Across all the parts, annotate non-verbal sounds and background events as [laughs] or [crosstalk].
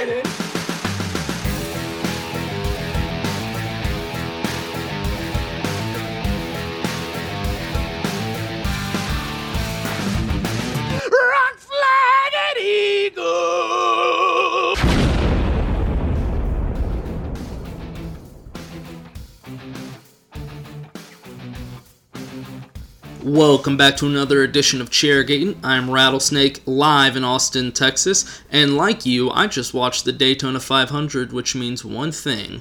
Hello, Welcome back to another edition of Chairgating. I'm Rattlesnake, live in Austin, Texas, and like you, I just watched the Daytona 500, which means one thing.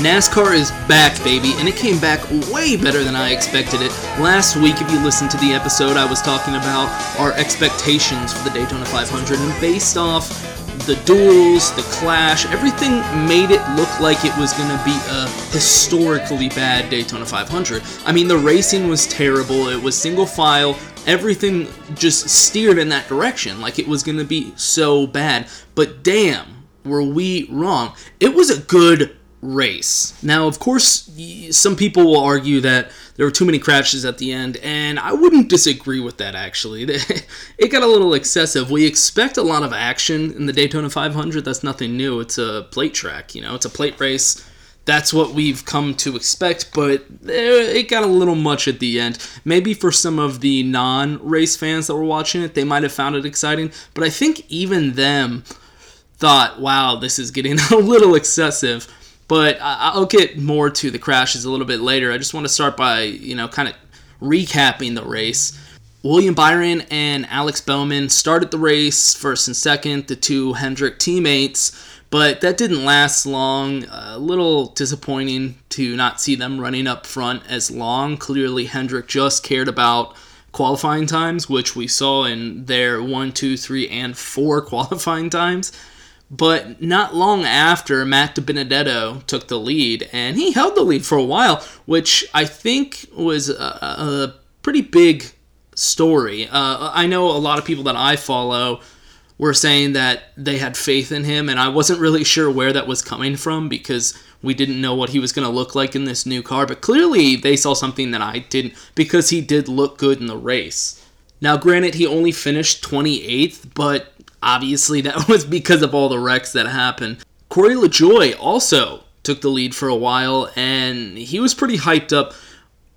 NASCAR is back, baby, and it came back way better than I expected it. Last week, if you listened to the episode, I was talking about our expectations for the Daytona 500, and based off the duels, the clash, everything made it look like it was going to be a historically bad Daytona 500. I mean, the racing was terrible, it was single file, everything just steered in that direction, like it was going to be so bad. But damn, were we wrong. It was a good race. Now, of course, some people will argue that there were too many crashes at the end, and I wouldn't disagree with that actually. [laughs] It got a little excessive. We expect a lot of action in the Daytona 500. That's nothing new. It's a plate track, you know, it's a plate race. That's what we've come to expect, but it got a little much at the end. Maybe for some of the non race fans that were watching it, they might have found it exciting, but I think even them thought, wow, this is getting [laughs] a little excessive. But I'll get more to the crashes a little bit later. I just want to start by, you know, kind of recapping the race. William Byron and Alex Bowman started the race first and second, the two Hendrick teammates, but that didn't last long. A little disappointing to not see them running up front as long. Clearly, Hendrick just cared about qualifying times, which we saw in their one, two, three, and four [laughs] qualifying times. But not long after, Matt DiBenedetto took the lead, and he held the lead for a while, which I think was a, a pretty big story. Uh, I know a lot of people that I follow were saying that they had faith in him, and I wasn't really sure where that was coming from because we didn't know what he was going to look like in this new car. But clearly, they saw something that I didn't because he did look good in the race. Now, granted, he only finished 28th, but obviously that [laughs] was because of all the wrecks that happened. Corey LaJoie also took the lead for a while, and he was pretty hyped up,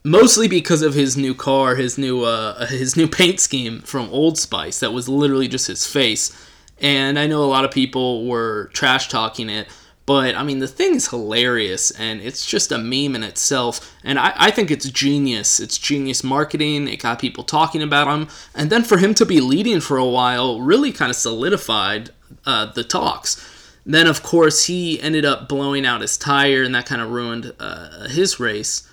mostly because of his new car, his new uh, [laughs] his new paint scheme from Old Spice that was literally just his face. And I know a lot of people were trash talking it, but I mean the thing is hilarious and it's just a meme in itself. And I, I think it's genius. It's genius marketing. It got people talking about him, and then for him to be leading for a while really kind of solidified uh, the talks. Then of course he ended up blowing out his tire, and that kind of ruined uh, his race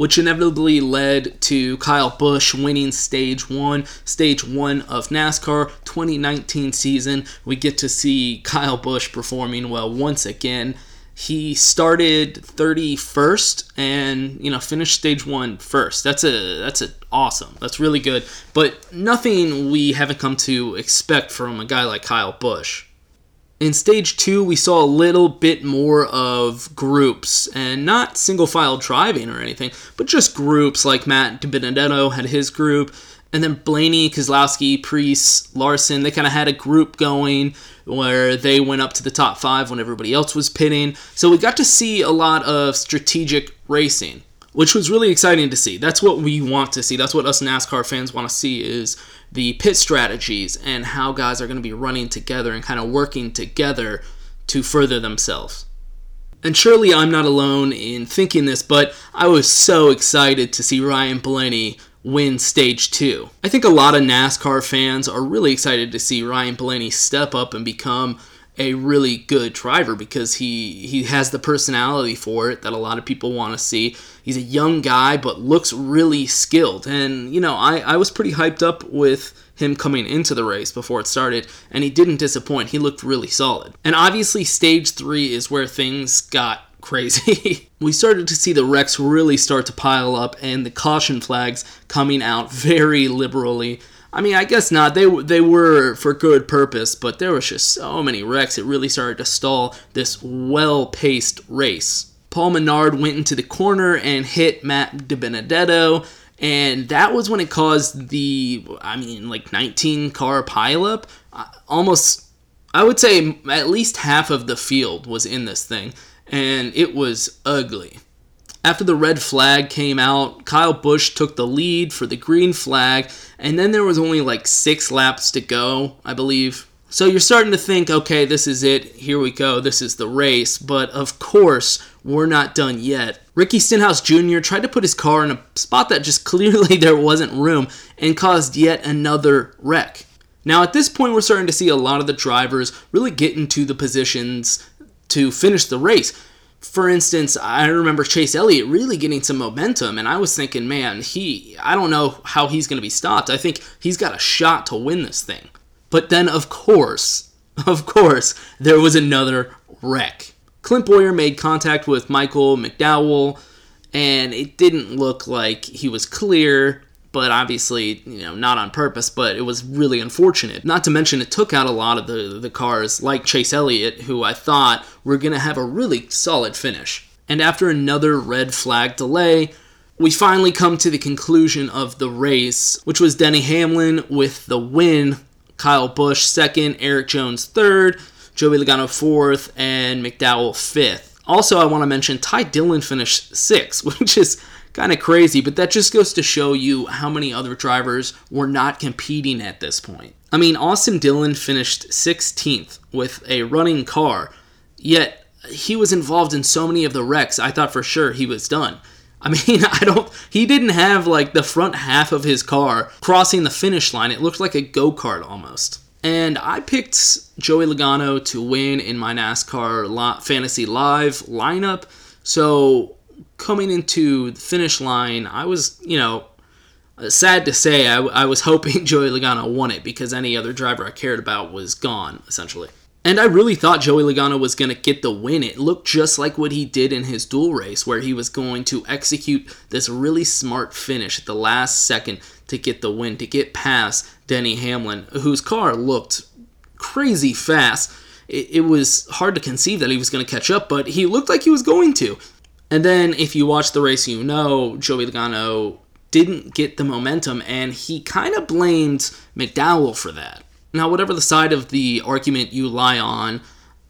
which inevitably led to Kyle Busch winning stage one, stage one of NASCAR 2019 season. We get to see Kyle Busch performing well once again. He started 31st and you know finished stage one first. That's a that's a awesome. That's really good. But nothing we haven't come to expect from a guy like Kyle Busch. In stage two, we saw a little bit more of groups and not single file driving or anything, but just groups like Matt DiBenedetto had his group, and then Blaney, Keselowski, Preece, Larson, they kind of had a group going where they went up to the top five when everybody else was pitting. So we got to see a lot of strategic racing, which was really exciting to see. That's what we want to see. That's what us NASCAR fans want to see is the pit strategies and how guys are going to be running together and kind of working together to further themselves. And surely I'm not alone in thinking this, but I was so excited to see Ryan Blaney win stage two. I think a lot of NASCAR fans are really excited to see Ryan Blaney step up and become a really good driver because he he has the personality for it that a lot of people want to see. He's a young guy but looks really skilled. And you know, I, I was pretty hyped up with him coming into the race before it started, and he didn't disappoint. He looked really solid. And obviously stage three is where things got [laughs] crazy. [laughs] we started to see the wrecks really start to pile up and the caution flags coming out very liberally. I mean, I guess not. They they were for good purpose, but there was just so many wrecks. It really started to stall this well-paced race. Paul Menard went into the corner and hit Matt DiBenedetto, and that was when it caused the, I mean, like 19 car pileup. Almost, I would say, at least half of the field was in this thing and it was ugly. After the red flag came out, Kyle Busch took the lead for the green flag, and then there was only like six laps to go, I believe. So you're starting to think, okay, this is it, here we go, this is the race, but of course, we're not done yet. Ricky Stenhouse Jr. tried to put his car in a spot that just [laughs] clearly there wasn't room and caused yet another wreck. Now, at this point, we're starting to see a lot of the drivers really get into the positions to finish the race. For instance, I remember Chase Elliott really getting some momentum, and I was thinking, man, he, I don't know how he's going to be stopped. I think he's got a shot to win this thing. But then, of course, [laughs] of course, there was another wreck. Clint Bowyer made contact with Michael McDowell, and it didn't look like he was clear but obviously, you know, not on purpose, but it was really unfortunate. Not to mention, it took out a lot of the, the cars, like Chase Elliott, who I thought were going to have a really solid finish. And after another red flag delay, we finally come to the conclusion of the race, which was Denny Hamlin with the win, Kyle Busch second, Erik Jones third, Joey Logano fourth, and McDowell fifth. Also, I want to mention Ty Dillon finished sixth, [laughs] which is kind of crazy, but that just goes to show you how many other drivers were not competing at this point. I mean, Austin Dillon finished 16th with a running car, yet he was involved in so many of the wrecks, I thought for sure he was done. I [laughs] mean, I don't. He didn't have like the front half of his car crossing the finish line. It looked like a go kart almost. And I picked Joey Logano to win in my NASCAR Fantasy Live lineup. So coming into the finish line, I was, you know, sad to say, I, I was hoping [laughs] Joey Logano won it because any other driver I cared about was gone, essentially. And I really thought Joey Logano was going to get the win. It looked just like what he did in his duel race, where he was going to execute this really smart finish at the last second to get the win, to get past Denny Hamlin, whose car looked crazy fast. It, it was hard to conceive that he was going to catch up, but he looked like he was going to. And then if you watch the race, you know Joey Logano didn't get the momentum, and he kind of blamed McDowell for that. Now, whatever the side of the argument you lie on,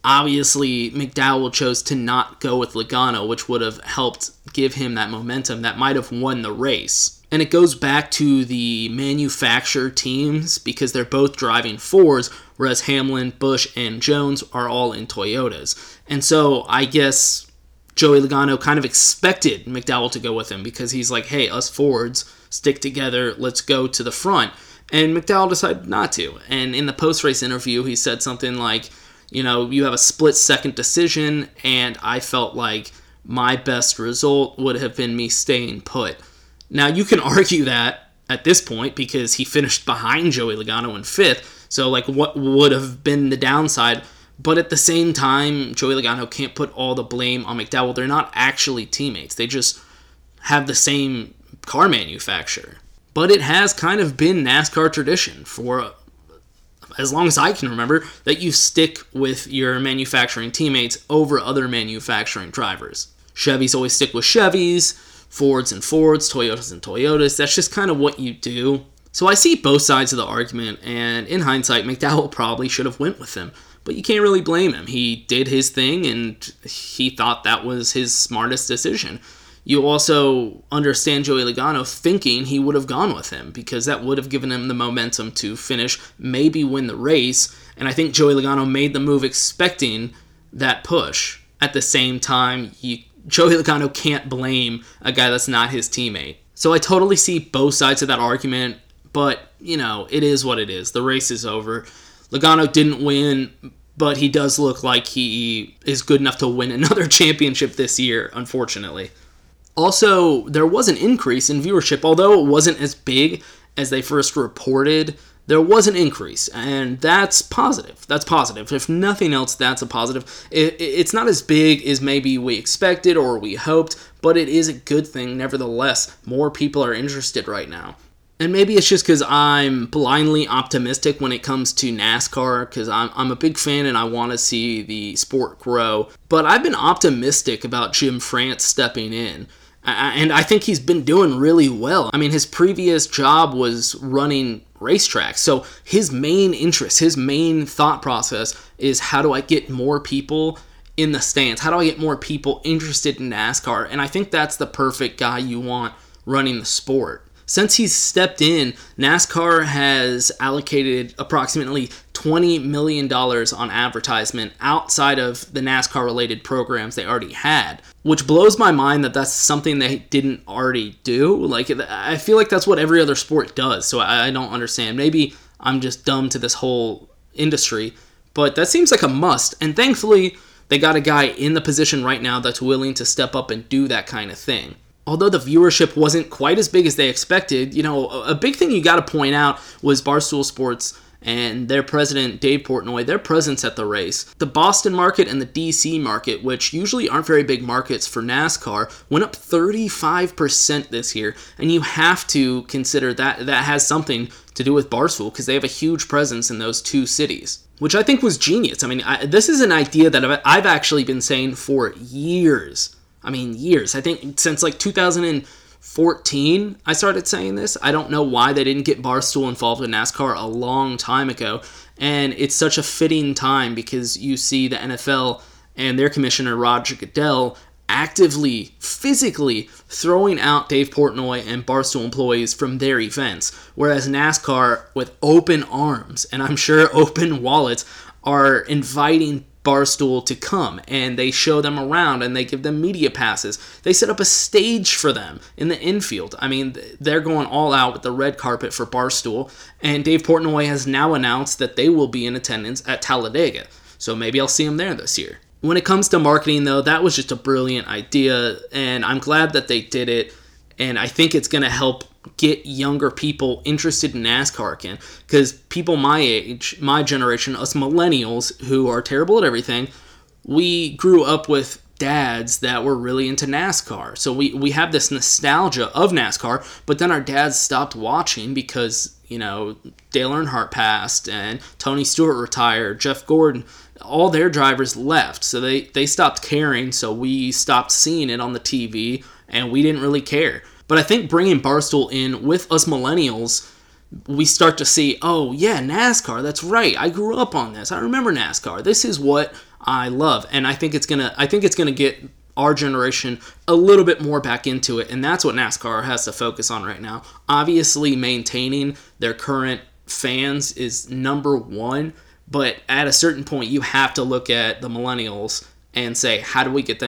obviously McDowell chose to not go with Logano, which would have helped give him that momentum that might have won the race. And it goes back to the manufacturer teams because they're both driving Fords, whereas Hamlin, Busch, and Jones are all in Toyotas. And so I guess Joey Logano kind of expected McDowell to go with him because he's like, hey, us forwards stick together, let's go to the front. And McDowell decided not to. And in the post race interview, he said something like, you know, you have a split second decision, and I felt like my best result would have been me staying put. Now, you can [laughs] argue that at this point because he finished behind Joey Logano in fifth. So, like, what would have been the downside? But at the same time, Joey Logano can't put all the blame on McDowell. They're not actually teammates, they just have the same car manufacturer. But it has kind of been NASCAR tradition for as long as I can remember that you stick with your manufacturing teammates over other manufacturing drivers. Chevys always stick with Chevys, Fords and Fords, Toyotas and Toyotas. That's just kind of what you do. So I see both sides of the argument, and in hindsight, McDowell [laughs] probably should have went with him. But you can't really blame him. He did his thing, and he thought that was his smartest decision. You also understand Joey Logano thinking he would have gone with him because that would have given him the momentum to finish, maybe win the race. And I think Joey Logano made the move expecting that push. At the same time, you, Joey Logano can't blame a guy that's not his teammate. So I totally see both sides of that argument, but you know, it is what it is. The race is over. Logano didn't win, but he does look like he is good enough to win another [laughs] championship this year, unfortunately. Also, there was an increase in viewership, although it wasn't as big as they first reported. There was an increase, and that's positive. That's positive. If nothing else, that's a positive. it's not as big as maybe we expected or we hoped, but it is a good thing nevertheless. More people are interested right now. And maybe it's just because I'm blindly optimistic when it comes to NASCAR, because I'm, I'm a big fan and I want to see the sport grow. But I've been optimistic about Jim France stepping in and I think he's been doing really well. I mean, his previous job was running racetracks. So his main interest, his main thought process is how do I get more people in the stands? How do I get more people interested in NASCAR? And I think that's the perfect guy you want running the sport. Since he's stepped in, NASCAR has allocated approximately $20 million on advertisement outside of the NASCAR related programs they already had, which blows my mind that that's something they didn't already do. Like, I feel like that's what every other sport does, so I don't understand. Maybe I'm just dumb to this whole industry, but that seems like a must. And thankfully, they got a guy in the position right now that's willing to step up and do that kind of thing although the viewership wasn't quite as big as they expected, you know, a big thing you got to point out was Barstool Sports and their president Dave Portnoy, their presence at the race. The Boston market and the DC market, which usually aren't very big markets for NASCAR, went up 35% this year, and you have to consider that that has something to do with Barstool because they have a huge presence in those two cities. Which I think was genius. I mean, I, this is an idea that I've actually been saying for years I mean, years. I think since like 2014, I started saying this. I don't know why they didn't get Barstool involved in NASCAR a long time ago. And it's such a fitting time because you see the NFL and their commissioner, Roger Goodell, actively, physically throwing out Dave Portnoy and Barstool employees from their events. Whereas NASCAR, with open arms and I'm sure [laughs] open wallets, are inviting Barstool to come and they show them around and they give them media passes. They set up a stage for them in the infield. I mean, they're going all out with the red carpet for Barstool. And Dave Portnoy has now announced that they will be in attendance at Talladega. So maybe I'll see them there this year. When it comes to marketing, though, that was just a brilliant idea. And I'm glad that they did it. And I think it's going to help get younger people interested in NASCAR again. Because people my age, my generation, us millennials who are terrible at everything, we grew up with dads that were really into NASCAR. So we, we have this nostalgia of NASCAR, but then our dads stopped watching because, you know, Dale Earnhardt passed and Tony Stewart retired, Jeff Gordon, all their drivers left. So they, they stopped caring. So we stopped seeing it on the TV and we didn't really care. But I think bringing Barstool in with us millennials, we start to see, oh, yeah, NASCAR, that's right. I grew up on this. I remember NASCAR. This is what I love. And I think it's going to I think it's going to get our generation a little bit more back into it and that's what NASCAR has to focus on right now. Obviously maintaining their current fans is number 1, but at a certain point you have to look at the millennials and say how do we get them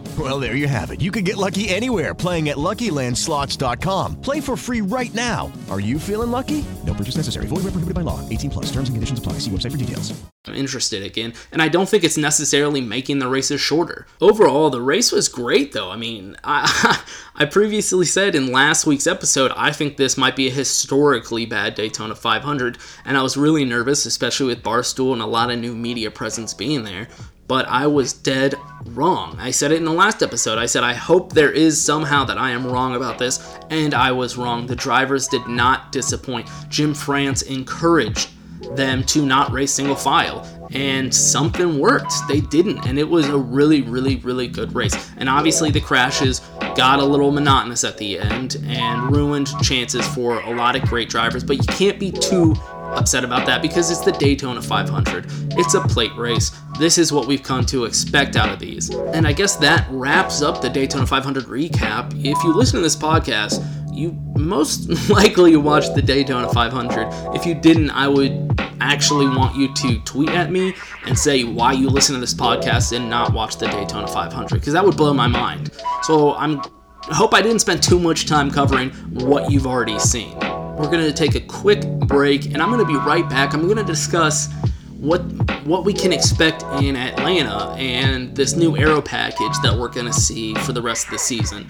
Well, there you have it. You can get lucky anywhere playing at LuckyLandSlots.com. Play for free right now. Are you feeling lucky? No purchase necessary. Void where prohibited by law. 18 plus. Terms and conditions apply. See website for details. I'm interested again, and I don't think it's necessarily making the races shorter. Overall, the race was great, though. I mean, I, [laughs] I previously said in last week's episode, I think this might be a historically bad Daytona 500, and I was really nervous, especially with Barstool and a lot of new media presence being there but I was dead wrong. I said it in the last episode. I said, I hope there is somehow that I am wrong about this, and I was wrong. The drivers did not disappoint. Jim France encouraged them to not race single file, and something worked. They didn't, and it was a really, really, really good race. And obviously, the crashes got a little monotonous at the end and ruined chances for a lot of great drivers, but you can't be too upset about that because it's the Daytona 500. It's a plate race. This is what we've come to expect out of these. And I guess that wraps up the Daytona 500 recap. If you listen to this podcast, you most [laughs] likely watched the Daytona 500. If you didn't, I would actually want you to tweet at me and say why you listen to this podcast and not watch the Daytona 500 because that would blow my mind. So I'm I hope I didn't spend too much time covering what you've already seen. We're going to take a quick break and I'm going to be right back. I'm going to discuss what what we can expect in Atlanta and this new aero package that we're going to see for the rest of the season.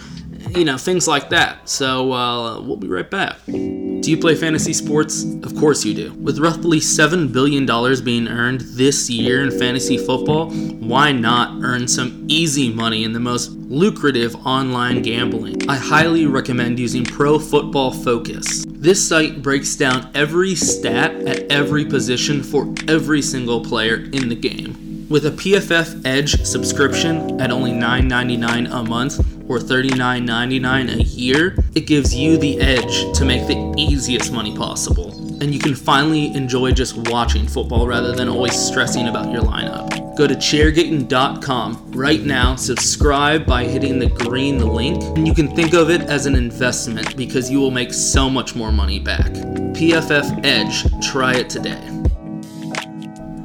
You know, things like that. So uh, we'll be right back. Do you play fantasy sports? Of course you do. With roughly $7 billion being earned this year in fantasy football, why not earn some easy money in the most lucrative online gambling? I highly recommend using Pro Football Focus. This site breaks down every stat at every position for every single player in the game. With a PFF Edge subscription at only $9.99 a month or $39.99 a year, it gives you the edge to make the easiest money possible. And you can finally enjoy just watching football rather than always stressing about your lineup. Go to chairgating.com right now, subscribe by hitting the green link, and you can think of it as an investment because you will make so much more money back. PFF Edge, try it today.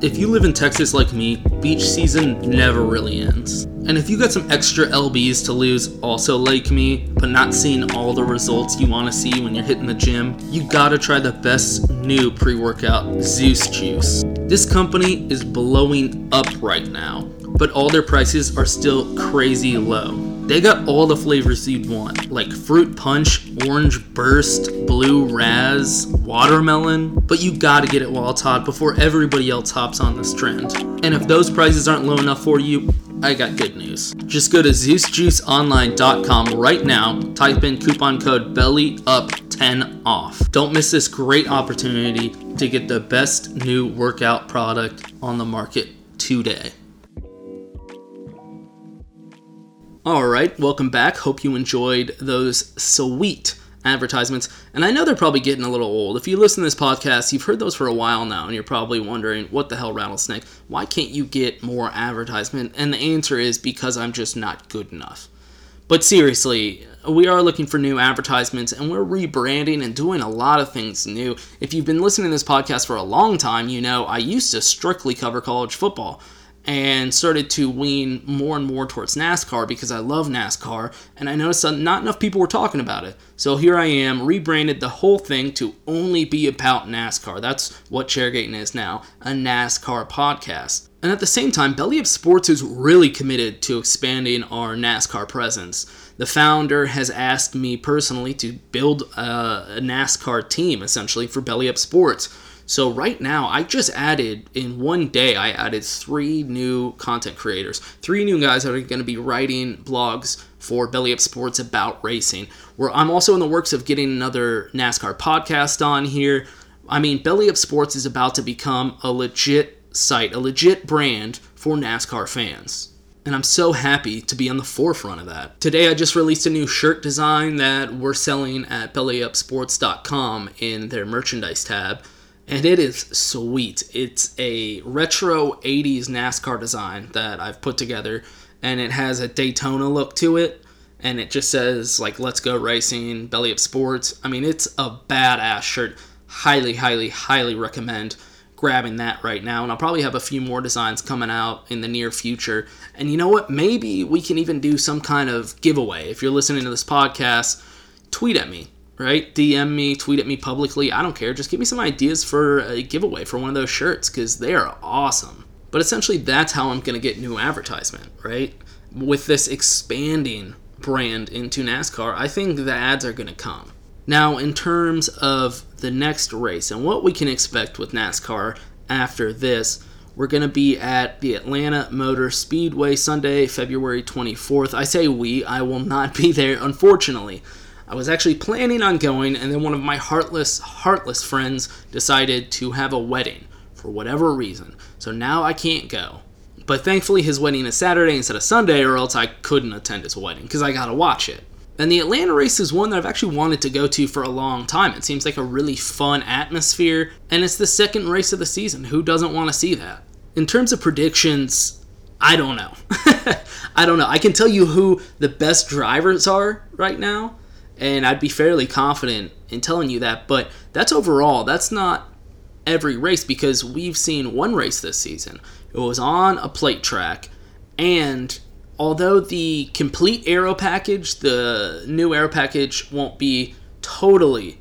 If you live in Texas like me, beach season never really ends. And if you got some extra LBs to lose, also like me, but not seeing all the results you want to see when you're hitting the gym, you gotta try the best new pre workout, Zeus Juice. This company is blowing up right now, but all their prices are still crazy low. They got all the flavors you'd want, like fruit punch, orange burst, blue raz, watermelon, but you gotta get it while it's hot before everybody else hops on this trend. And if those prices aren't low enough for you, I got good news. Just go to ZeusJuiceOnline.com right now, type in coupon code BELLYUP10 off. Don't miss this great opportunity to get the best new workout product on the market today. All right, welcome back. Hope you enjoyed those sweet advertisements. And I know they're probably getting a little old. If you listen to this podcast, you've heard those for a while now, and you're probably wondering, what the hell, Rattlesnake? Why can't you get more advertisement? And the answer is because I'm just not good enough. But seriously, we are looking for new advertisements and we're rebranding and doing a lot of things new. If you've been listening to this podcast for a long time, you know I used to strictly cover college football and started to lean more and more towards NASCAR because I love NASCAR and I noticed that not enough people were talking about it. So here I am, rebranded the whole thing to only be about NASCAR. That's what Chairgating is now, a NASCAR podcast. And at the same time, Belly Up Sports is really committed to expanding our NASCAR presence. The founder has asked me personally to build a, a NASCAR team essentially for Belly Up Sports so right now, I just added in one day, I added three new content creators, three new guys that are going to be writing blogs for Belly Up Sports about racing. Where I'm also in the works of getting another NASCAR podcast on here. I mean, Belly Up Sports is about to become a legit site, a legit brand for NASCAR fans. And I'm so happy to be on the forefront of that. Today, I just released a new shirt design that we're selling at bellyupsports.com in their merchandise tab and it is sweet. It's a retro 80s NASCAR design that I've put together, and it has a Daytona look to it, and it just says, like, Let's Go Racing, Belly Up Sports. I mean, it's a badass shirt. Highly, highly, highly recommend grabbing that right now. And I'll probably have a few more designs coming out in the near future. And you know what? Maybe we can even do some kind of giveaway. If you're listening to this podcast, tweet at me right? DM me, tweet at me publicly. I don't care. Just give me some ideas for a giveaway for one of those shirts because they are awesome. But essentially, that's how I'm going to get new advertisement, right? With this expanding brand into NASCAR, I think the ads are going to come. Now, in terms of the next race and what we can expect with NASCAR after this, we're going to be at the Atlanta Motor Speedway Sunday, February 24th. I say we, I will not [laughs] be there, unfortunately. I was actually planning on going, and then one of my heartless, heartless friends decided to have a wedding for whatever reason. So now I can't go. But thankfully, his wedding is Saturday instead of Sunday, or else I couldn't attend his wedding because I gotta watch it. And the Atlanta race is one that I've actually wanted to go to for a long time. It seems like a really fun atmosphere, and it's the second race of the season. Who doesn't want to see that? In terms of predictions, I don't know. [laughs] I don't know. I can tell you who the best drivers are right now and I'd be fairly confident in telling you that. But that's overall. That's not every race because we've seen one race this season. It was on a plate track, and although the complete aero package, the new aero package, won't be totally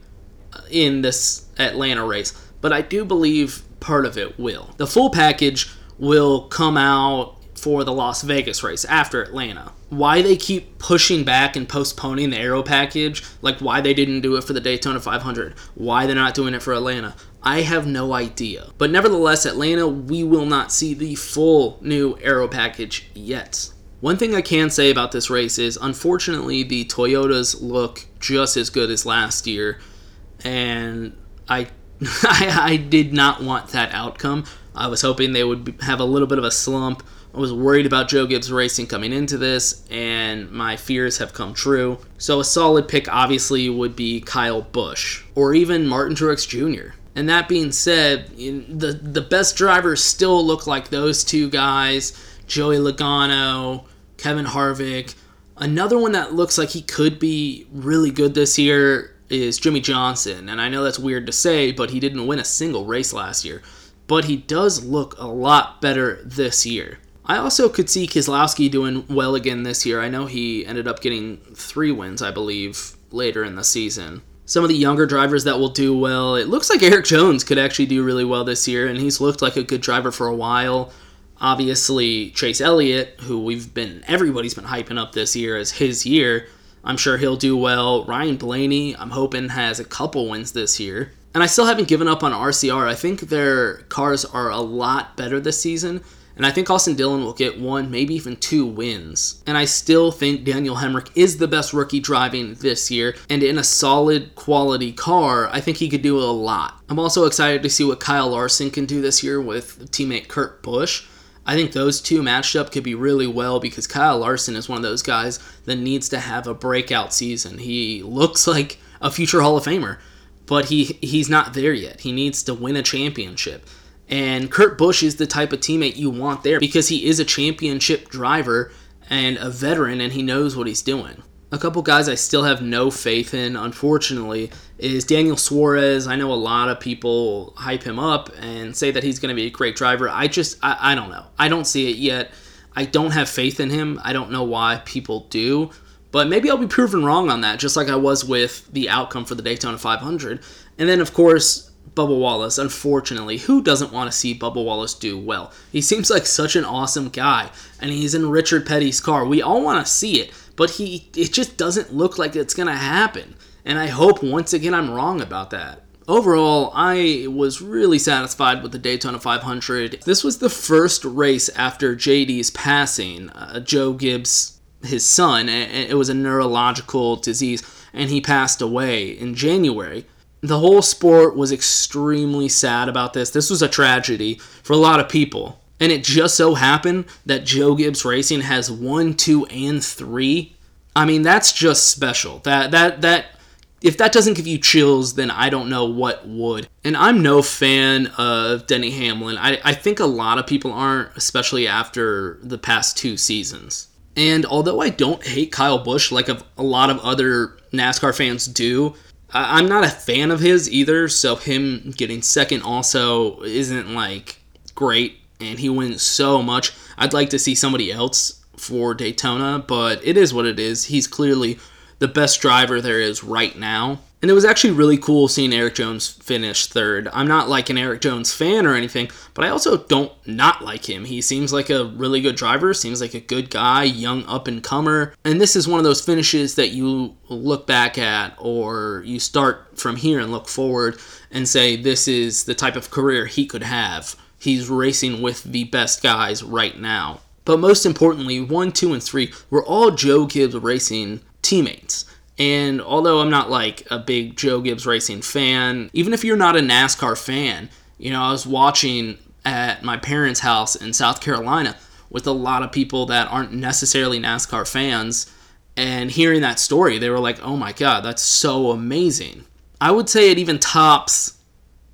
uh, in this Atlanta race, but I do believe part of it will. The full package will come out for the Las Vegas race after Atlanta. Why they keep pushing back and postponing the aero package, like why they didn't do it for the Daytona 500, why they're not doing it for Atlanta, I have no idea. But nevertheless, Atlanta, we will not see the full new aero package yet. One thing I can say about this race is unfortunately the Toyotas look just as good as last year, and I [laughs] I, I did not want that outcome. I was hoping they would have a little bit of a slump I was worried about Joe Gibbs Racing coming into this, and my fears have come true. So a solid pick obviously would be Kyle Busch, or even Martin Truex Jr. And that being said, the the best drivers still look like those two guys, Joey Logano, Kevin Harvick. Another one that looks like he could be really good this year is Jimmie Johnson. And I know that's weird to say, but he didn't win a single race last year. But he does look a lot better this year. I also could see Keselowski doing well again this year. I know he ended up getting three wins, I believe, later in the season. Some of the younger drivers that will do well, it looks like Erik Jones could actually do really well this year, and he's looked like a good driver for a while. Obviously, Chase Elliott, who we've been, everybody's been hyping up this year as his year. I'm sure he'll do well. Ryan Blaney, I'm hoping, has a couple wins this year. And I still haven't given up on RCR. I think their cars are a lot better this season. And I think Austin Dillon will get one, maybe even two wins. And I still think Daniel Hemric is the best rookie driving this year. And in a solid quality car, I think he could do a lot. I'm also excited to see what Kyle Larson can do this year with teammate Kurt Busch. I think those two matched up could be really well because Kyle Larson is one of those guys that needs to have a breakout season. He looks like a future Hall of Famer, but he he's not there yet. He needs to win a championship. And Kurt Busch is the type of teammate you want there because he is a championship driver and a veteran and he knows what he's doing. A couple guys I still have no faith in, unfortunately, is Daniel Suarez. I know a lot of people hype him up and say that he's going to be a great driver. I just, I, I don't know. I don't see it yet. I don't have faith in him. I don't know why people do. But maybe I'll be proven wrong on that, just like I was with the outcome for the Daytona 500. And then, of course, Bubba Wallace, unfortunately. Who doesn't want to see Bubba Wallace do well? He seems like such an awesome guy, and he's in Richard Petty's car. We all want to see it, but he it just doesn't look like it's going to happen. And I hope once again I'm wrong about that. Overall, I was really satisfied with the Daytona 500. This was the first race after JD's passing. Uh, Joe Gibbs, his son, it was a neurological disease, and he passed away in January the whole sport was extremely sad about this. This was a tragedy for a lot of people. And it just so happened that Joe Gibbs Racing has one, two, and three. I mean, that's just special. That that that if that doesn't give you chills, then I don't know what would. And I'm no fan of Denny Hamlin. I, I think a lot of people aren't, especially after the past two seasons. And although I don't hate Kyle Busch like a, lot of other NASCAR fans do, I'm not a fan of his either. So him getting second also isn't like great. And he wins so much. I'd like to see somebody else for Daytona, but it is what it is. He's clearly the best driver there is right now. And it was actually really cool seeing Erik Jones finish third. I'm not like an Erik Jones fan or anything, but I also don't not like him. He seems like a really good driver, seems like a good guy, young up and comer. And this is one of those finishes that you look back at or you start from here and look forward and say this is the type of career he could have. He's racing with the best guys right now. But most importantly, 1, 2, and 3 were all Joe Gibbs Racing teammates. And although I'm not like a big Joe Gibbs Racing fan, even if you're not a NASCAR fan, you know, I was watching at my parents' house in South Carolina with a lot of people that aren't necessarily NASCAR fans. And hearing that story, they were like, oh my God, that's so amazing. I would say it even tops,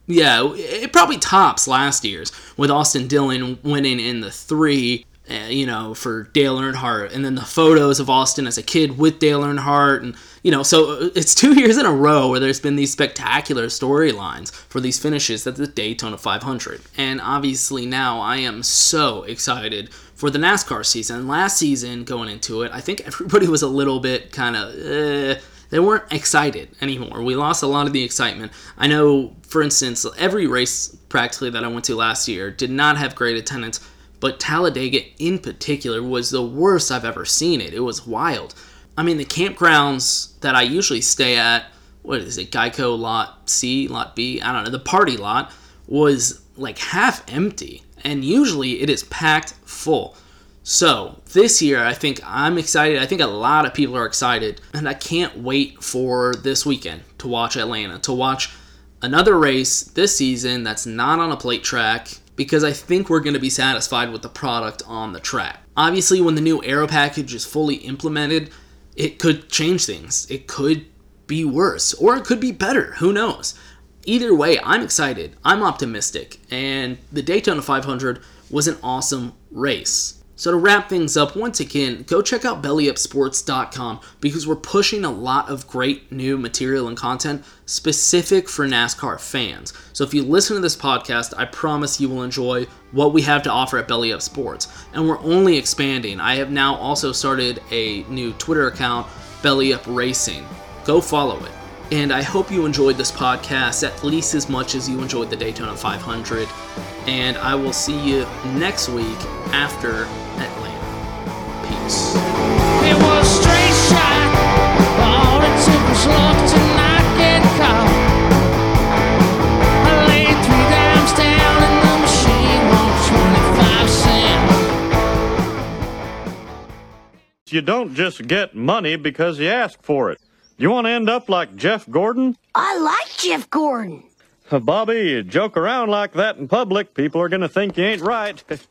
yeah, it probably tops last year's with Austin Dillon winning in the three you know, for Dale Earnhardt, and then the photos of Austin as a kid with Dale Earnhardt, and you know, so uh, it's two [laughs] years in a row where there's been these spectacular storylines for these finishes at the Daytona 500, and obviously now I am so excited for the NASCAR season. Last season, going into it, I think [laughs] everybody was a little bit kind of. Uh, they weren't excited anymore. We lost a lot of the excitement. I know, for instance, every race practically that I went to last year did not have great attendance but Talladega in particular was the worst I've ever seen it. It was wild. I mean, the campgrounds that I usually stay at, what is it, Geico Lot C, Lot B, I don't know, the party lot was like half empty, and usually it is packed full. So, this year, I think I'm excited. I think a lot of people are excited, and I can't wait for this weekend to watch Atlanta, to watch another race this season that's not on a plate track because I think we're going to be satisfied with the product on the track. Obviously, when the new aero package is fully implemented, it could change things. It could be worse, or it could be better. Who knows? Either way, I'm excited. I'm optimistic. And the Daytona 500 was an awesome race. So to wrap things up, once again, go check out bellyupsports.com because we're pushing a lot of great new material and content specific for NASCAR fans. So if you listen to this podcast, I promise you will enjoy what we have to offer at Belly Up Sports. And we're only expanding. I have now also started a new Twitter account, Belly Up Racing. Go follow it. And I hope you enjoyed this podcast at least as much as you enjoyed the Daytona 500. And I will see you next week after Atlanta. Peace. It was straight shot. All it took was luck to not get caught. I laid three dimes down and the machine won 25 cents. You don't just get money because you ask for it. You want to end up like Jeff Gordon? I like Jeff Gordon. Bobby, you joke around like that in public, people are going to think you ain't right. [laughs]